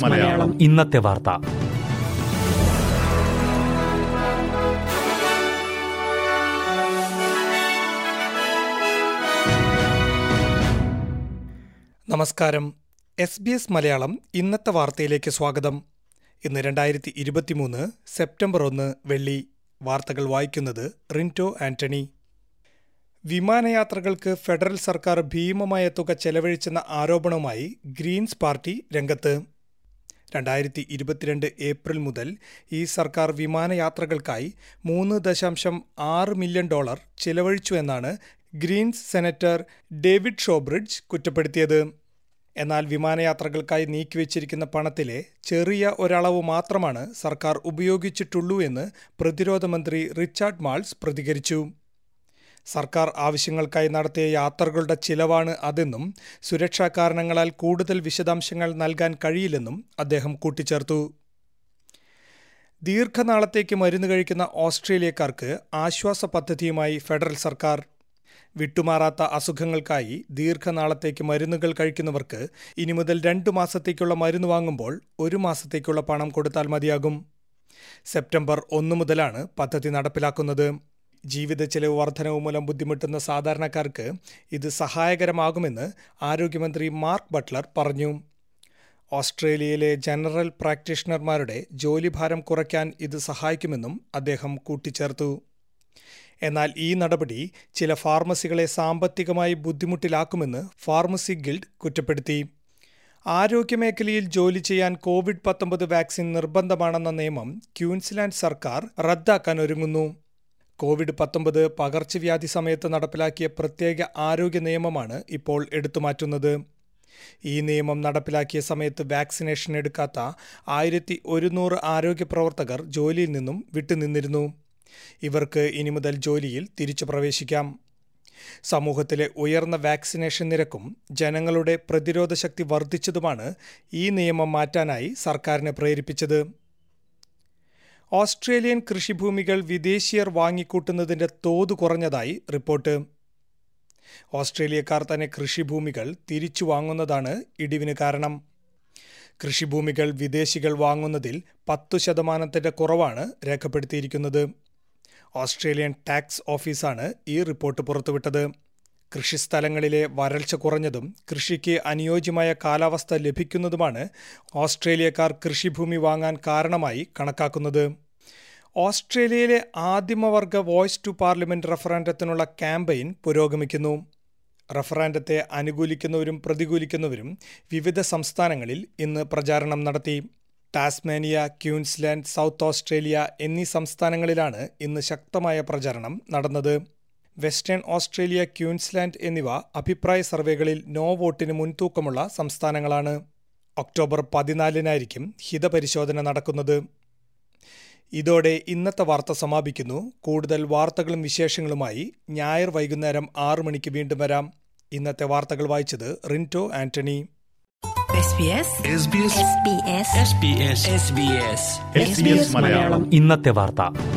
മലയാളം. ഇന്നത്തെ വാർത്ത. നമസ്കാരം. എസ് ബി എസ് മലയാളം ഇന്നത്തെ വാർത്തയിലേക്ക് സ്വാഗതം. ഇന്ന് രണ്ടായിരത്തി ഇരുപത്തിമൂന്ന് സെപ്റ്റംബർ ഒന്ന് വെള്ളി. വാർത്തകൾ വായിക്കുന്നത് റിന്റോ ആന്റണി. വിമാനയാത്രകൾക്ക് ഫെഡറൽ സർക്കാർ ഭീമമായ തുക ചെലവഴിച്ചെന്ന ആരോപണവുമായി ഗ്രീൻസ് പാർട്ടി രംഗത്ത്. രണ്ടായിരത്തി ഇരുപത്തിരണ്ട് ഏപ്രിൽ മുതൽ ഈ സർക്കാർ വിമാനയാത്രകൾക്കായി മൂന്ന് ദശാംശം ആറ് മില്യൺ ഡോളർ ചെലവഴിച്ചു എന്നാണ് ഗ്രീൻസ് സെനറ്റർ ഡേവിഡ് ഷോബ്രിഡ്ജ് കുറ്റപ്പെടുത്തിയത്. എന്നാൽ വിമാനയാത്രകൾക്കായി നീക്കിവച്ചിരിക്കുന്ന പണത്തിലെ ചെറിയ ഒരളവ് മാത്രമാണ് സർക്കാർ ഉപയോഗിച്ചിട്ടുള്ളൂ എന്ന് പ്രതിരോധ മന്ത്രി റിച്ചാർഡ് മാൾസ് പ്രതികരിച്ചു. സർക്കാർ ആവശ്യങ്ങൾക്കായി നടത്തിയ യാത്രകളുടെ ചിലവാണ് അതെന്നും സുരക്ഷാ കാരണങ്ങളാൽ കൂടുതൽ വിശദാംശങ്ങൾ നൽകാൻ കഴിയില്ലെന്നും അദ്ദേഹം കൂട്ടിച്ചേർത്തു. ദീർഘനാളത്തേക്ക് മരുന്ന് കഴിക്കുന്ന ഓസ്ട്രേലിയക്കാർക്ക് ആശ്വാസ പദ്ധതിയുമായി ഫെഡറൽ സർക്കാർ. വിട്ടുമാറാത്ത അസുഖങ്ങൾക്കായി ദീർഘനാളത്തേക്ക് മരുന്നുകൾ കഴിക്കുന്നവർക്ക് ഇനി മുതൽ രണ്ടു മാസത്തേക്കുള്ള മരുന്ന് വാങ്ങുമ്പോൾ ഒരു മാസത്തേക്കുള്ള പണം കൊടുത്താൽ മതിയാകും. സെപ്റ്റംബർ ഒന്ന് മുതലാണ് പദ്ധതി നടപ്പിലാക്കുന്നത്. ജീവിത ചെലവ് വർധനവ് മൂലം ബുദ്ധിമുട്ടുന്ന സാധാരണക്കാർക്ക് ഇത് സഹായകരമാകുമെന്ന് ആരോഗ്യമന്ത്രി മാർക്ക് ബട്ട്ലർ പറഞ്ഞു. ഓസ്ട്രേലിയയിലെ ജനറൽ പ്രാക്ടീഷണർമാരുടെ ജോലിഭാരം കുറയ്ക്കാൻ ഇത് സഹായിക്കുമെന്നും അദ്ദേഹം കൂട്ടിച്ചേർത്തു. എന്നാൽ ഈ നടപടി ചില ഫാർമസികളെ സാമ്പത്തികമായി ബുദ്ധിമുട്ടിലാക്കുമെന്ന് ഫാർമസി ഗിൽഡ് കുറ്റപ്പെടുത്തി. ആരോഗ്യമേഖലയിൽ ജോലി ചെയ്യാൻ കോവിഡ് പത്തൊമ്പത് വാക്സിൻ നിർബന്ധമാണെന്ന നിയമം ക്യൂൻസ്ലാൻഡ് സർക്കാർ റദ്ദാക്കാൻ ഒരുങ്ങുന്നു. കോവിഡ് പത്തൊമ്പത് പകർച്ചവ്യാധി സമയത്ത് നടപ്പിലാക്കിയ പ്രത്യേക ആരോഗ്യ നിയമമാണ് ഇപ്പോൾ എടുത്തുമാറ്റുന്നത് ഈ നിയമം നടപ്പിലാക്കിയ സമയത്ത് വാക്സിനേഷൻ എടുക്കാത്ത ആയിരത്തി ഒരുന്നൂറ് ആരോഗ്യ പ്രവർത്തകർ ജോലിയിൽ നിന്നും വിട്ടുനിന്നിരുന്നു. ഇവർക്ക് ഇനി മുതൽ ജോലിയിൽ തിരിച്ചു പ്രവേശിക്കാം. സമൂഹത്തിലെ ഉയർന്ന വാക്സിനേഷൻ നിരക്കും ജനങ്ങളുടെ പ്രതിരോധ ശക്തി വർദ്ധിച്ചതുമാണ് ഈ നിയമം മാറ്റാനായി സർക്കാരിനെ പ്രേരിപ്പിച്ചത്. ഓസ്ട്രേലിയൻ കൃഷിഭൂമികൾ വിദേശീയർ വാങ്ങിക്കൂട്ടുന്നതിന്റെ തോത് കുറഞ്ഞതായി റിപ്പോർട്ട്. ഓസ്ട്രേലിയക്കാർ തന്നെ കൃഷിഭൂമികൾ തിരിച്ചു വാങ്ങുന്നതാണ് ഇടിവിന് കാരണം. കൃഷിഭൂമികൾ വിദേശികൾ വാങ്ങുന്നതിൽ പത്തു ശതമാനത്തിന്റെ കുറവാണ് രേഖപ്പെടുത്തിയിരിക്കുന്നത്. ഓസ്ട്രേലിയൻ ടാക്സ് ഓഫീസാണ് ഈ റിപ്പോർട്ട് പുറത്തുവിട്ടത്. കൃഷിസ്ഥലങ്ങളിലെ വരൾച്ച കുറഞ്ഞതും കൃഷിക്ക് അനുയോജ്യമായ കാലാവസ്ഥ ലഭിക്കുന്നതുമാണ് ഓസ്ട്രേലിയക്കാർ കൃഷിഭൂമി വാങ്ങാൻ കാരണമായി കണക്കാക്കുന്നത്. ഓസ്ട്രേലിയയിലെ ആദിമവർഗ വോയ്സ് ടു പാർലമെന്റ് റഫറാൻഡത്തിനുള്ള ക്യാമ്പയിൻ പുരോഗമിക്കുന്നു. റഫറാൻഡത്തെ അനുകൂലിക്കുന്നവരും പ്രതികൂലിക്കുന്നവരും വിവിധ സംസ്ഥാനങ്ങളിൽ ഇന്ന് പ്രചാരണം നടത്തി. ടാസ്മേനിയ ക്യൂൻസ്ലാൻഡ് സൗത്ത് ഓസ്ട്രേലിയ എന്നീ സംസ്ഥാനങ്ങളിലാണ് ഇന്ന് ശക്തമായ പ്രചാരണം നടന്നത്. വെസ്റ്റേൺ ഓസ്ട്രേലിയ ക്യൂൻസ്ലാൻഡ് എന്നിവ അഭിപ്രായ സർവേകളിൽ നോ വോട്ടിന് മുൻതൂക്കമുള്ള സംസ്ഥാനങ്ങളാണ്. ഒക്ടോബർ പതിനാലിനായിരിക്കും ഹിതപരിശോധന നടക്കുന്നത്. ഇതോടെ ഇന്നത്തെ വാർത്ത സമാപിക്കുന്നു. കൂടുതൽ വാർത്തകളും വിശേഷങ്ങളുമായി ഞായർ വൈകുന്നേരം ആറു മണിക്ക് വീണ്ടും വരാം. ഇന്നത്തെ വാർത്തകൾ വായിച്ചത് റിന്റോ ആന്റണി. SBS ഇന്നത്തെ വാർത്ത.